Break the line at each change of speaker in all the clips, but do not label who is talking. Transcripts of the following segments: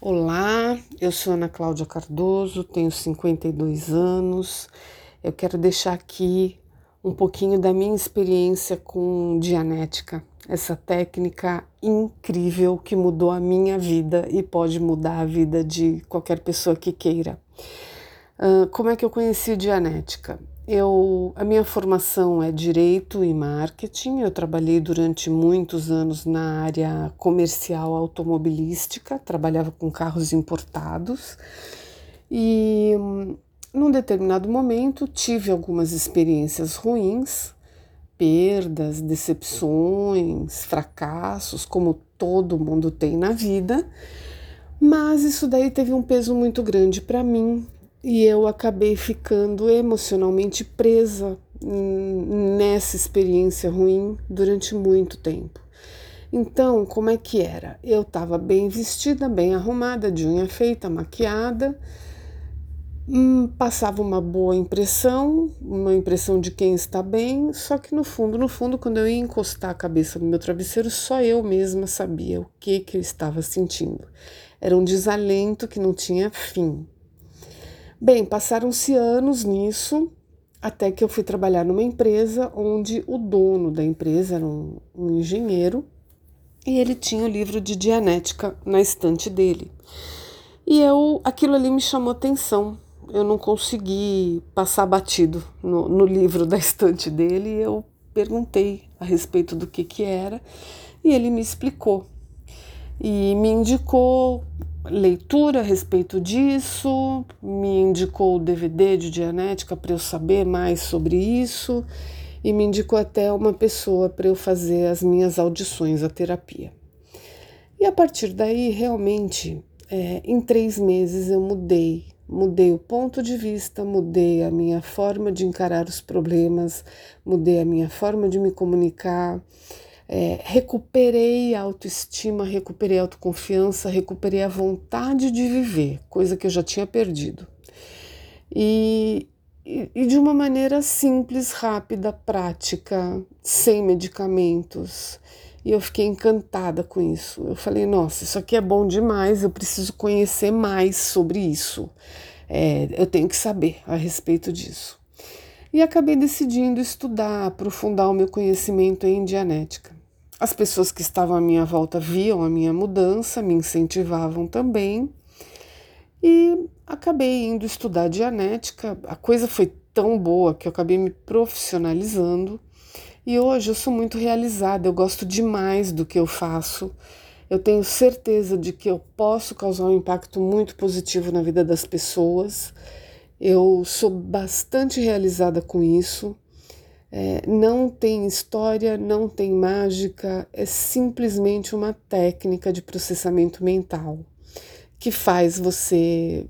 Olá, eu sou Ana Cláudia Cardoso, tenho 52 anos. Eu quero deixar aqui um pouquinho da minha experiência com Dianética, essa técnica incrível que mudou a minha vida e pode mudar a vida de qualquer pessoa que queira. Uh, como é que eu conheci Dianética? Eu, a minha formação é direito e marketing. Eu trabalhei durante muitos anos na área comercial automobilística, trabalhava com carros importados e num determinado momento tive algumas experiências ruins, perdas, decepções, fracassos, como todo mundo tem na vida. Mas isso daí teve um peso muito grande para mim e eu acabei ficando emocionalmente presa nessa experiência ruim durante muito tempo. Então, como é que era? Eu estava bem vestida, bem arrumada, de unha feita, maquiada, hum, passava uma boa impressão, uma impressão de quem está bem, só que no fundo, no fundo, quando eu ia encostar a cabeça no meu travesseiro, só eu mesma sabia o que, que eu estava sentindo. Era um desalento que não tinha fim. Bem, passaram-se anos nisso, até que eu fui trabalhar numa empresa onde o dono da empresa era um, um engenheiro e ele tinha o livro de Dianética na estante dele. E eu, aquilo ali me chamou atenção. Eu não consegui passar batido no, no livro da estante dele. E eu perguntei a respeito do que que era e ele me explicou e me indicou leitura a respeito disso, me indicou o DVD de Dianética para eu saber mais sobre isso e me indicou até uma pessoa para eu fazer as minhas audições à terapia. E a partir daí, realmente, é, em três meses eu mudei. Mudei o ponto de vista, mudei a minha forma de encarar os problemas, mudei a minha forma de me comunicar é, recuperei a autoestima, recuperei a autoconfiança, recuperei a vontade de viver, coisa que eu já tinha perdido. E, e, e de uma maneira simples, rápida, prática, sem medicamentos. E eu fiquei encantada com isso. Eu falei, nossa, isso aqui é bom demais, eu preciso conhecer mais sobre isso. É, eu tenho que saber a respeito disso. E acabei decidindo estudar, aprofundar o meu conhecimento em Dianética. As pessoas que estavam à minha volta viam a minha mudança, me incentivavam também. E acabei indo estudar Dianética. A coisa foi tão boa que eu acabei me profissionalizando. E hoje eu sou muito realizada, eu gosto demais do que eu faço. Eu tenho certeza de que eu posso causar um impacto muito positivo na vida das pessoas. Eu sou bastante realizada com isso. É, não tem história, não tem mágica, é simplesmente uma técnica de processamento mental que faz você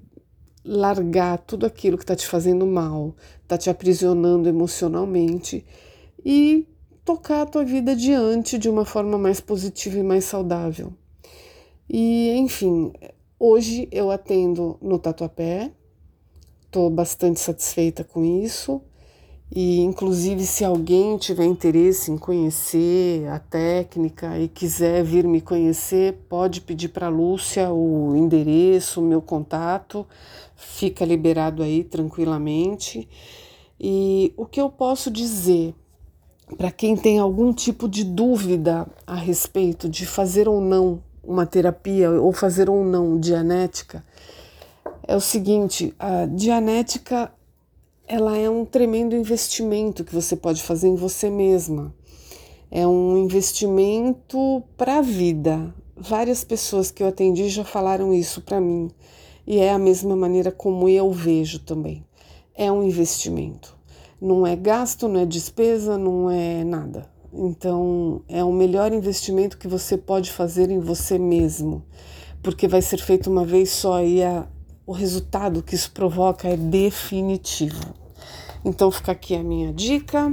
largar tudo aquilo que está te fazendo mal, está te aprisionando emocionalmente e tocar a tua vida adiante de uma forma mais positiva e mais saudável. E enfim, hoje eu atendo no Tatuapé, estou bastante satisfeita com isso. E, inclusive, se alguém tiver interesse em conhecer a técnica e quiser vir me conhecer, pode pedir para a Lúcia o endereço, o meu contato, fica liberado aí tranquilamente. E o que eu posso dizer para quem tem algum tipo de dúvida a respeito de fazer ou não uma terapia ou fazer ou não dianética é o seguinte: a dianética ela é um tremendo investimento que você pode fazer em você mesma. É um investimento para a vida. Várias pessoas que eu atendi já falaram isso para mim. E é a mesma maneira como eu vejo também. É um investimento. Não é gasto, não é despesa, não é nada. Então, é o melhor investimento que você pode fazer em você mesmo, porque vai ser feito uma vez só e a, o resultado que isso provoca é definitivo. Então fica aqui a minha dica.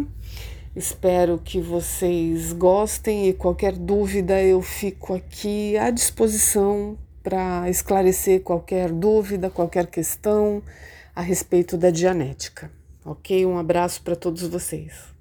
Espero que vocês gostem e qualquer dúvida eu fico aqui à disposição para esclarecer qualquer dúvida, qualquer questão a respeito da dianética. Ok? Um abraço para todos vocês.